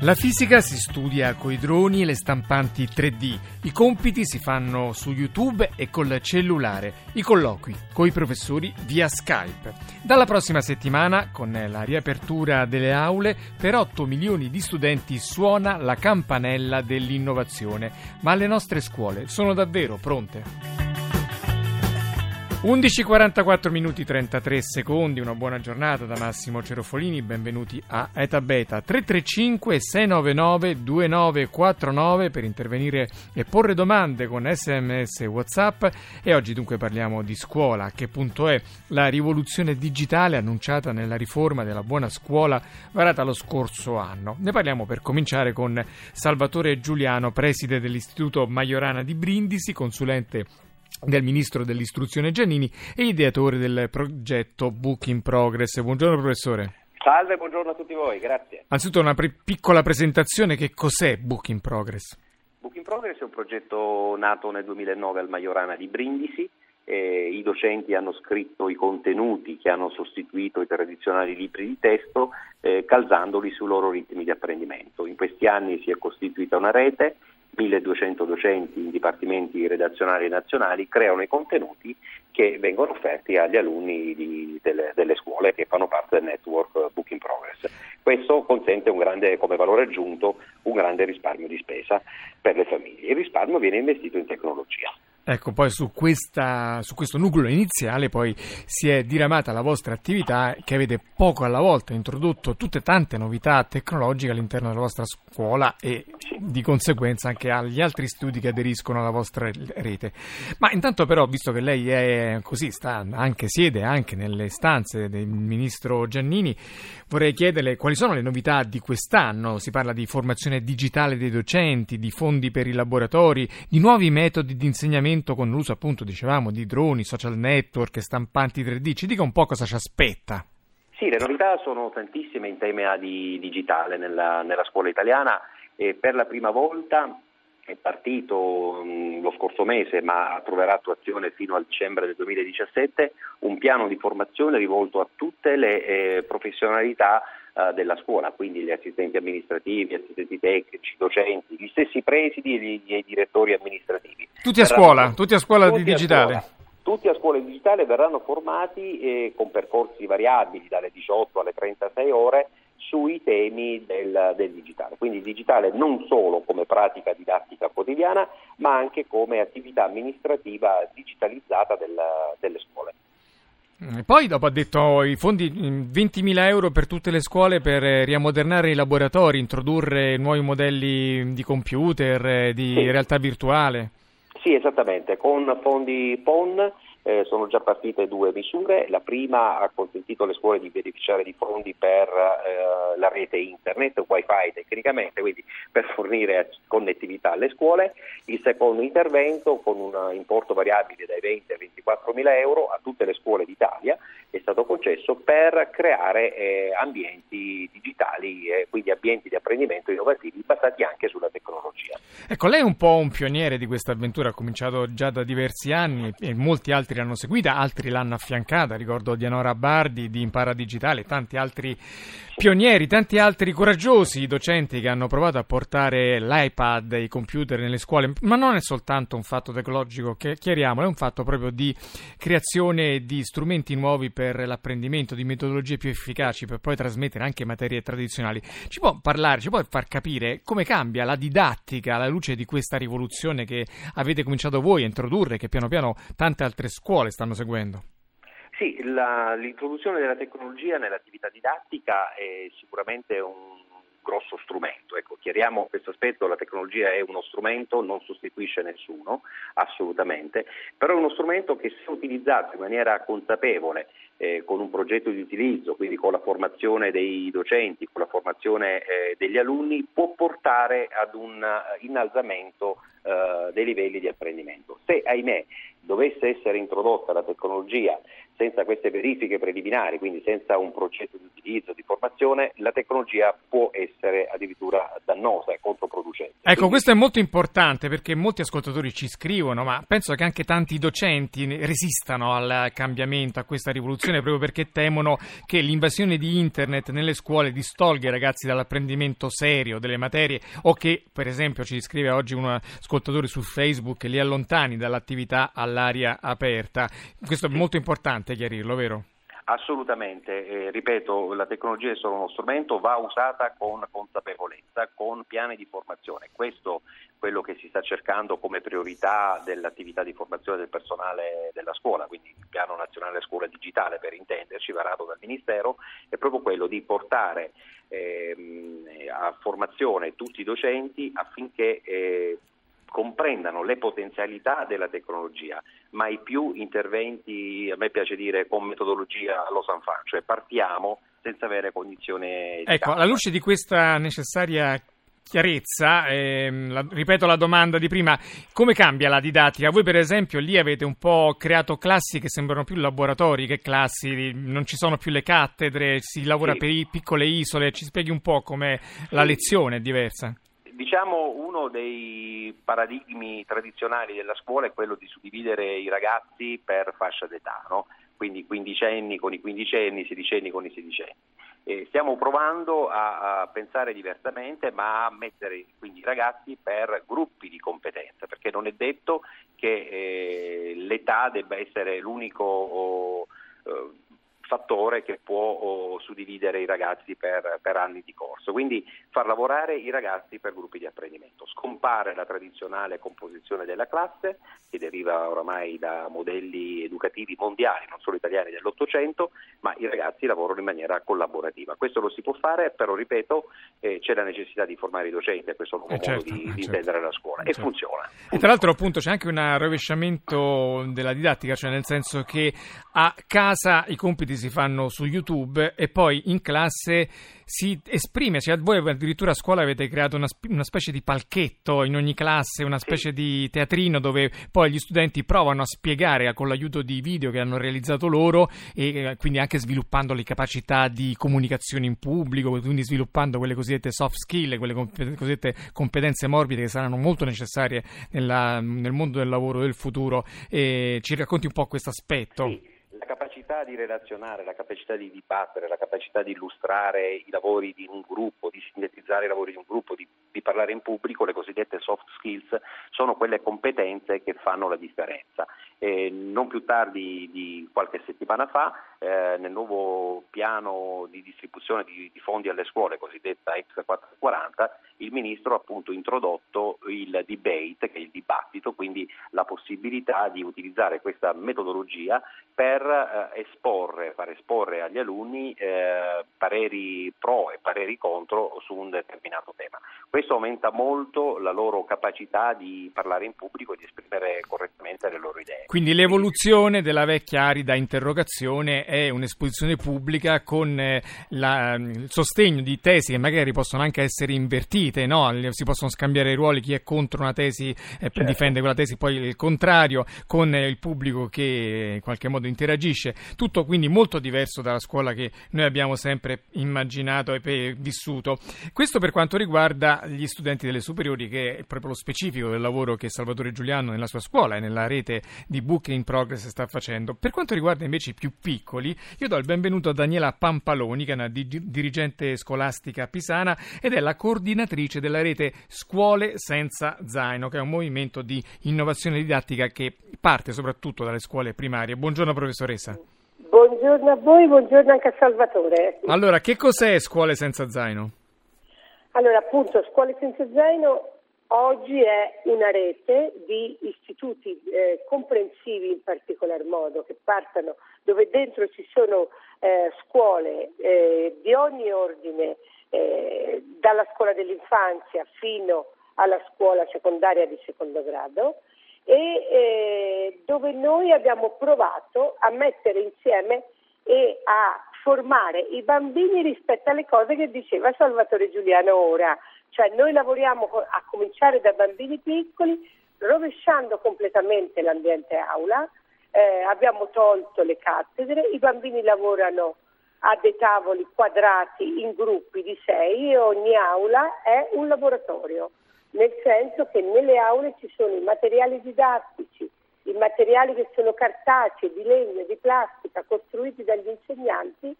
La fisica si studia coi droni e le stampanti 3D, i compiti si fanno su YouTube e col cellulare, i colloqui coi professori via Skype. Dalla prossima settimana, con la riapertura delle aule, per 8 milioni di studenti suona la campanella dell'innovazione, ma le nostre scuole sono davvero pronte? 11.44 minuti 33 secondi, una buona giornata da Massimo Cerofolini, benvenuti a Eta Beta 335 699 2949 per intervenire e porre domande con sms e whatsapp e oggi dunque parliamo di scuola, a che punto è la rivoluzione digitale annunciata nella riforma della buona scuola varata lo scorso anno. Ne parliamo per cominciare con Salvatore Giuliano, preside dell'Istituto Majorana di Brindisi, consulente del ministro dell'istruzione Giannini e ideatore del progetto Book in Progress. Buongiorno professore. Salve, buongiorno a tutti voi, grazie. Anzitutto una pre- piccola presentazione, che cos'è Book in Progress? Book in Progress è un progetto nato nel 2009 al Majorana di Brindisi, eh, i docenti hanno scritto i contenuti che hanno sostituito i tradizionali libri di testo eh, calzandoli sui loro ritmi di apprendimento. In questi anni si è costituita una rete 1200 docenti in dipartimenti redazionali e nazionali creano i contenuti che vengono offerti agli alunni di, delle, delle, scuole che fanno parte del network Book in Progress. Questo consente un grande, come valore aggiunto un grande risparmio di spesa per le famiglie. Il risparmio viene investito in tecnologia. Ecco, poi su, questa, su, questo nucleo iniziale poi si è diramata la vostra attività che avete poco alla volta introdotto tutte tante novità tecnologiche all'interno della vostra scuola e di conseguenza anche agli altri studi che aderiscono alla vostra rete. Ma intanto però, visto che lei è così, sta anche, siede anche nelle stanze del ministro Giannini, vorrei chiederle quali sono le novità di quest'anno. Si parla di formazione digitale dei docenti, di fondi per i laboratori, di nuovi metodi di insegnamento con l'uso appunto, dicevamo, di droni, social network, stampanti 3D. Ci dica un po' cosa ci aspetta. Sì, le novità sono tantissime in tema di digitale nella, nella scuola italiana e per la prima volta è partito mh, lo scorso mese ma troverà attuazione fino al dicembre del 2017 un piano di formazione rivolto a tutte le eh, professionalità eh, della scuola, quindi gli assistenti amministrativi, gli assistenti tecnici, i docenti, gli stessi presidi e gli, gli direttori amministrativi. Tutti a scuola, tutti a scuola tutti di digitale. Scuola. Tutti a scuola digitale verranno formati eh, con percorsi variabili dalle 18 alle 36 ore sui temi del, del, digitale. Quindi il digitale non solo come pratica didattica quotidiana, ma anche come attività amministrativa digitalizzata del, delle scuole. E poi dopo ha detto i fondi 20.000 euro per tutte le scuole per eh, riammodernare i laboratori, introdurre nuovi modelli di computer, eh, di sì. realtà virtuale. Sì, esattamente, con fondi PON eh, sono già partite due misure, la prima ha consentito alle scuole di beneficiare di fondi per eh, la rete internet, wifi tecnicamente, quindi per fornire connettività alle scuole, il secondo intervento con un importo variabile dai 20 ai 24 mila euro a tutte le scuole d'Italia è stato concesso per creare eh, ambienti digitali, eh, quindi ambienti di apprendimento innovativi basati anche sulla tecnologia. Ecco, lei è un po' un pioniere di questa avventura, ha cominciato già da diversi anni e molti altri l'hanno seguita, altri l'hanno affiancata, ricordo Dianora Bardi di Impara Digitale, tanti altri pionieri, tanti altri coraggiosi docenti che hanno provato a portare l'iPad e i computer nelle scuole, ma non è soltanto un fatto tecnologico, che chiariamo, è un fatto proprio di creazione di strumenti nuovi per l'apprendimento, di metodologie più efficaci per poi trasmettere anche materie tradizionali. Ci può parlare, ci può far capire come cambia la didattica alla luce di questa rivoluzione che avete cominciato voi a introdurre, che piano piano tante altre scuole scuole stanno seguendo? Sì, la, l'introduzione della tecnologia nell'attività didattica è sicuramente un grosso strumento. Ecco, chiariamo questo aspetto, la tecnologia è uno strumento, non sostituisce nessuno, assolutamente, però è uno strumento che se utilizzato in maniera consapevole eh, con un progetto di utilizzo, quindi con la formazione dei docenti, con la formazione eh, degli alunni, può portare ad un innalzamento eh, dei livelli di apprendimento. Se, ahimè, dovesse essere introdotta la tecnologia senza queste verifiche preliminari, quindi senza un progetto di utilizzo, di formazione, la tecnologia può essere addirittura dannosa e controproducente. Ecco, questo è molto importante perché molti ascoltatori ci scrivono, ma penso che anche tanti docenti resistano al cambiamento, a questa rivoluzione, proprio perché temono che l'invasione di internet nelle scuole distolga i ragazzi dall'apprendimento serio delle materie o che, per esempio, ci scrive oggi un ascoltatore su Facebook, li allontani dall'attività all'aria aperta. Questo è molto importante chiarirlo, vero? Assolutamente, eh, ripeto, la tecnologia è solo uno strumento, va usata con consapevolezza, con piani di formazione. Questo è quello che si sta cercando come priorità dell'attività di formazione del personale della scuola, quindi il piano nazionale scuola digitale per intenderci, varato dal Ministero, è proprio quello di portare ehm, a formazione tutti i docenti affinché eh, comprendano le potenzialità della tecnologia, mai più interventi, a me piace dire, con metodologia allo sanfan, cioè partiamo senza avere condizioni di Ecco, alla luce di questa necessaria chiarezza, ehm, la, ripeto la domanda di prima, come cambia la didattica? Voi per esempio lì avete un po' creato classi che sembrano più laboratori che classi, non ci sono più le cattedre, si lavora sì. per i piccole isole, ci spieghi un po' come la lezione è diversa? Diciamo uno dei paradigmi tradizionali della scuola è quello di suddividere i ragazzi per fascia d'età, no? quindi quindicenni con i quindicenni, sedicenni con i sedicenni. Eh, stiamo provando a, a, pensare diversamente, ma a mettere quindi i ragazzi per gruppi di competenza, perché non è detto che eh, l'età debba essere l'unico oh, fattore che può oh, suddividere i ragazzi per, per, anni di corso. Quindi far lavorare i ragazzi per gruppi di apprendimento. Scompare la tradizionale composizione della classe, che deriva oramai da modelli educativi mondiali, non solo italiani dell'Ottocento, ma i ragazzi lavorano in maniera collaborativa. Questo lo si può fare, però ripeto, eh, c'è la necessità di formare i docenti, e questo nuovo eh certo, modo di, eh certo. intendere la scuola. Eh e certo. funziona, funziona. E tra l'altro appunto c'è anche un rovesciamento della didattica, cioè nel senso che a casa i compiti si fanno su YouTube e poi in classe si esprime, cioè voi addirittura a scuola avete creato una, una, specie di palchetto in ogni classe, una specie di teatrino dove poi gli studenti provano a spiegare con l'aiuto di video che hanno realizzato loro e eh, quindi anche sviluppando le capacità di comunicazione in pubblico, quindi sviluppando quelle cosiddette soft skill, quelle cosiddette competenze morbide che saranno molto necessarie nella, nel mondo del lavoro del futuro. E ci racconti un po' questo aspetto? Sì capacità di relazionare, la capacità di dibattere, la capacità di illustrare i lavori di un gruppo, di sintetizzare i lavori di un gruppo, di, di parlare in pubblico, le cosiddette soft skills, sono quelle competenze che fanno la differenza. E non più tardi di qualche settimana fa, eh, nel nuovo piano di distribuzione di, di, fondi alle scuole, cosiddetta Ex 440, il Ministro ha appunto introdotto il debate, che è il dibattito, quindi la possibilità di utilizzare questa metodologia per eh, esporre, far esporre agli alunni eh, pareri pro e pareri contro su un determinato tema. Questo aumenta molto la loro capacità di parlare in pubblico e di esprimere correttamente le loro idee. Quindi l'evoluzione della vecchia arida interrogazione è un'esposizione pubblica con eh, la, il sostegno di tesi che magari possono anche essere invertite, no? si possono scambiare i ruoli, chi è contro una tesi e certo. difende quella tesi, poi il contrario, con il pubblico che in qualche modo interagisce. Tutto quindi molto diverso dalla scuola che noi abbiamo sempre immaginato e vissuto. Questo per quanto riguarda gli studenti delle superiori, che è proprio lo specifico del lavoro che Salvatore Giuliano nella sua scuola e nella rete di Booking in Progress sta facendo. Per quanto riguarda invece i più piccoli, io do il benvenuto a Daniela Pampaloni, che è una dirigente scolastica pisana ed è la coordinatrice della rete Scuole senza zaino, che è un movimento di innovazione didattica che parte soprattutto dalle scuole primarie. Buongiorno professoressa. Buongiorno a voi, buongiorno anche a Salvatore. Allora, che cos'è Scuole senza zaino? Allora, appunto, Scuole senza zaino oggi è una rete di istituti eh, comprensivi in particolar modo che partono dove dentro ci sono eh, scuole eh, di ogni ordine, eh, dalla scuola dell'infanzia fino alla scuola secondaria di secondo grado e eh, dove noi abbiamo provato a mettere insieme e a formare i bambini rispetto alle cose che diceva Salvatore Giuliano ora. Cioè noi lavoriamo a cominciare da bambini piccoli, rovesciando completamente l'ambiente aula, eh, abbiamo tolto le cattedre, i bambini lavorano a dei tavoli quadrati in gruppi di sei e ogni aula è un laboratorio, nel senso che nelle aule ci sono i materiali didattici, i materiali che sono cartacei, di legno, di plastica, costruiti dagli insegnanti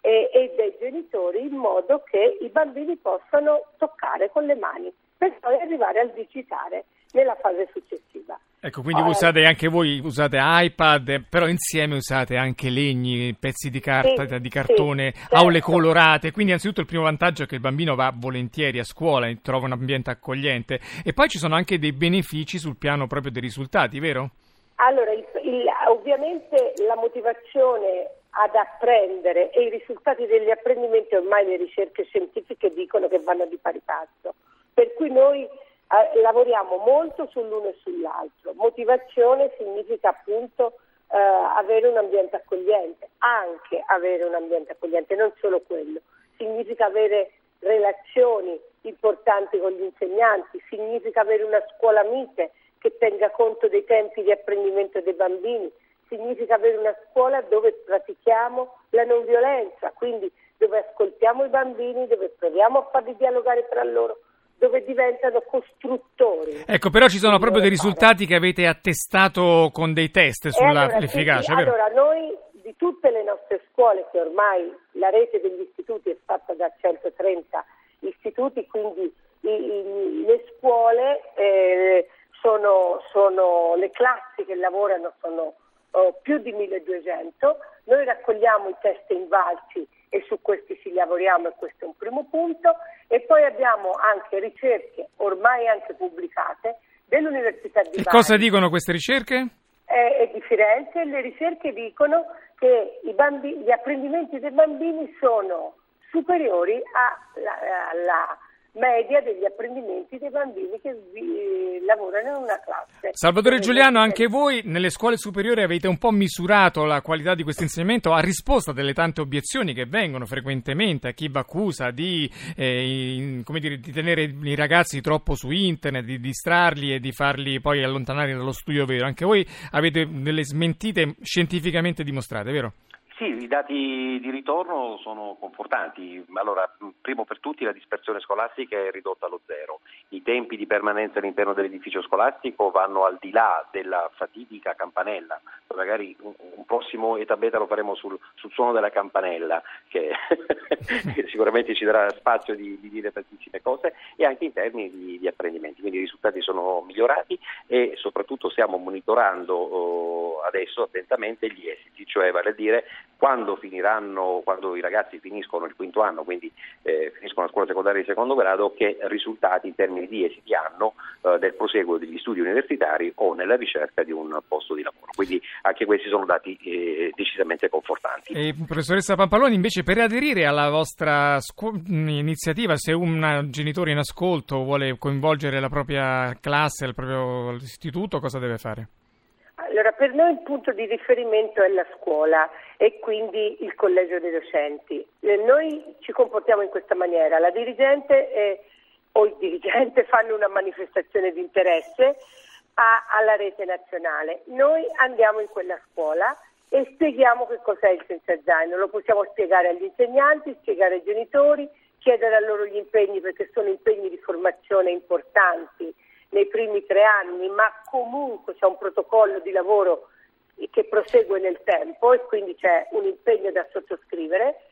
e, e dai genitori in modo che i bambini possano toccare con le mani per poi arrivare al digitare nella fase successiva. Ecco, quindi oh, usate anche voi, usate iPad, però insieme usate anche legni, pezzi di carta, sì, di cartone, sì, certo. aule colorate, quindi anzitutto il primo vantaggio è che il bambino va volentieri a scuola e trova un ambiente accogliente e poi ci sono anche dei benefici sul piano proprio dei risultati, vero? Allora, il, il, ovviamente la motivazione ad apprendere e i risultati degli apprendimenti ormai le ricerche scientifiche dicono che vanno di pari passo, per cui noi eh, lavoriamo molto sull'uno e sull'altro. Motivazione significa appunto eh, avere un ambiente accogliente, anche avere un ambiente accogliente, non solo quello, significa avere relazioni importanti con gli insegnanti, significa avere una scuola mite che tenga conto dei tempi di apprendimento dei bambini, significa avere una scuola dove pratichiamo la non violenza, quindi dove ascoltiamo i bambini, dove proviamo a farli dialogare tra loro, dove diventano costruttori. Ecco, però ci sono proprio dei risultati che avete attestato con dei test sull'efficacia, allora, sì, allora, noi di tutte le nostre scuole, che ormai la rete degli istituti è fatta da 130 istituti, quindi i, i, le scuole eh, sono, sono, le classi che lavorano sono oh, più di 1200, noi raccogliamo i test invalsi e su questi ci lavoriamo e questo è un primo punto e poi abbiamo anche ricerche ormai anche pubblicate dell'Università di Bari. E cosa dicono queste ricerche? Eh, è di Firenze le ricerche dicono che bambini, gli apprendimenti dei bambini sono superiori alla, alla media degli apprendimenti dei bambini che vi, lavorano in una classe. Salvatore Giuliano, anche voi nelle scuole superiori avete un po' misurato la qualità di questo insegnamento a risposta delle tante obiezioni che vengono frequentemente a chi vi accusa di, eh, in, dire, di tenere i ragazzi troppo su internet, di distrarli e di farli poi allontanare dallo studio vero. Anche voi avete delle smentite scientificamente dimostrate, vero? Sì, i dati di ritorno sono confortanti. Allora, primo per tutti la dispersione scolastica è ridotta allo zero. I tempi di permanenza all'interno dell'edificio scolastico vanno al di là della fatidica campanella. Magari un, prossimo età beta lo faremo sul, sul suono della campanella, che, che, sicuramente ci darà spazio di, di, dire tantissime cose, e anche in termini di, di, apprendimenti. Quindi i risultati sono migliorati e soprattutto stiamo monitorando oh, adesso attentamente gli esiti, cioè vale a dire quando finiranno, quando i ragazzi finiscono il quinto anno, quindi eh, finiscono la scuola secondaria di secondo grado, che risultati in termini di esiti hanno eh, del proseguo degli studi universitari o nella ricerca di un posto di lavoro. Quindi anche questi sono dati eh, decisamente confortanti. E, professoressa Pampaloni, invece per aderire alla vostra scu- iniziativa, se un genitore in ascolto vuole coinvolgere la propria classe, il proprio istituto, cosa deve fare? Allora, per noi il punto di riferimento è la scuola e quindi il collegio dei docenti. Eh, noi ci comportiamo in questa maniera, la dirigente e, o il dirigente fanno una manifestazione di interesse a, alla rete nazionale. Noi andiamo in quella scuola e spieghiamo che cos'è il senza zaino, lo possiamo spiegare agli insegnanti, spiegare ai genitori, chiedere a loro gli impegni perché sono impegni di formazione importanti nei primi tre anni, ma comunque c'è un protocollo di lavoro che prosegue nel tempo e quindi c'è un impegno da sottoscrivere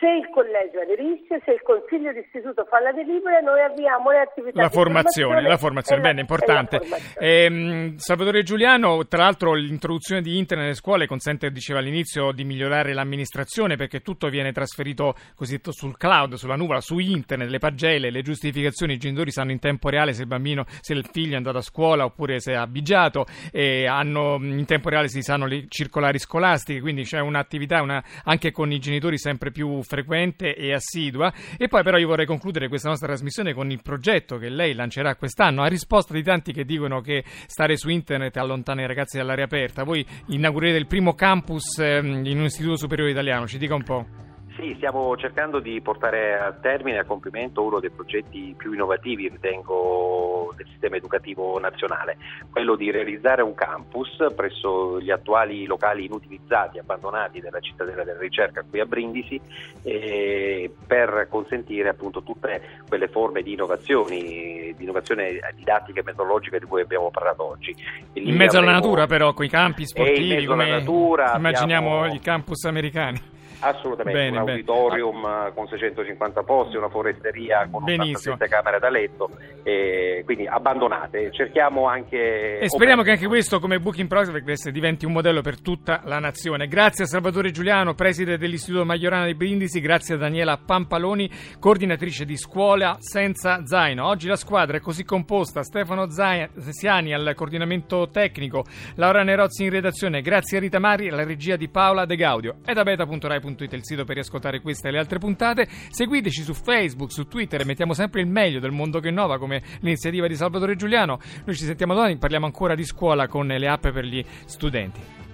se il collegio aderisce, se il consiglio d'istituto fa la delibera, noi avviamo le attività la formazione, la formazione, bene, importante. Eh, Salvatore Giuliano, tra l'altro l'introduzione di internet nelle scuole consente, diceva all'inizio, di migliorare l'amministrazione perché tutto viene trasferito così sul cloud, sulla nuvola, su internet, le pagelle, le giustificazioni, i genitori sanno in tempo reale se il bambino, se il figlio è andato a scuola oppure se è abbigiato e hanno in tempo reale si sanno le circolari scolastiche, quindi c'è un'attività una, anche con i genitori sempre più frequente e assidua. E poi però io vorrei concludere questa nostra trasmissione con il progetto che lei lancerà quest'anno, a risposta di tanti che dicono che stare su internet allontana i ragazzi dall'aria aperta. Voi inaugurerete il primo campus ehm, in un istituto superiore italiano, ci dica un po'. Sì, stiamo cercando di portare a termine a compimento uno dei progetti più innovativi, ritengo, del sistema educativo nazionale, quello di realizzare un campus presso gli attuali locali inutilizzati, abbandonati della cittadella della ricerca qui a Brindisi, eh, per consentire appunto tutte quelle forme di innovazioni, di innovazione didattica e metodologica di cui abbiamo parlato oggi. in mezzo alla natura però, con i campi sportivi, come natura, immaginiamo abbiamo... i campus americani. Assolutamente, bene, un auditorium bene. con 650 posti, una foresteria con Benissimo. 87 camere da letto, quindi abbandonate. Cerchiamo anche... E speriamo che anche questo come Booking Progress diventi un modello per tutta la nazione. Grazie a Salvatore Giuliano, preside dell'Istituto Magliorana di Brindisi, grazie a Daniela Pampaloni, coordinatrice di Scuola Senza Zaino. Oggi la squadra è così composta, Stefano Siani al coordinamento tecnico, Laura Nerozzi in redazione, grazie a Rita Mari, alla regia di Paola De Gaudio e da beta.rai.it www.radioticino.it il sito per riascoltare queste e le altre puntate. Seguiteci su Facebook, su Twitter mettiamo sempre il meglio del mondo che innova come l'iniziativa di Salvatore Giuliano. Noi ci sentiamo domani, parliamo ancora di scuola con le app per gli studenti.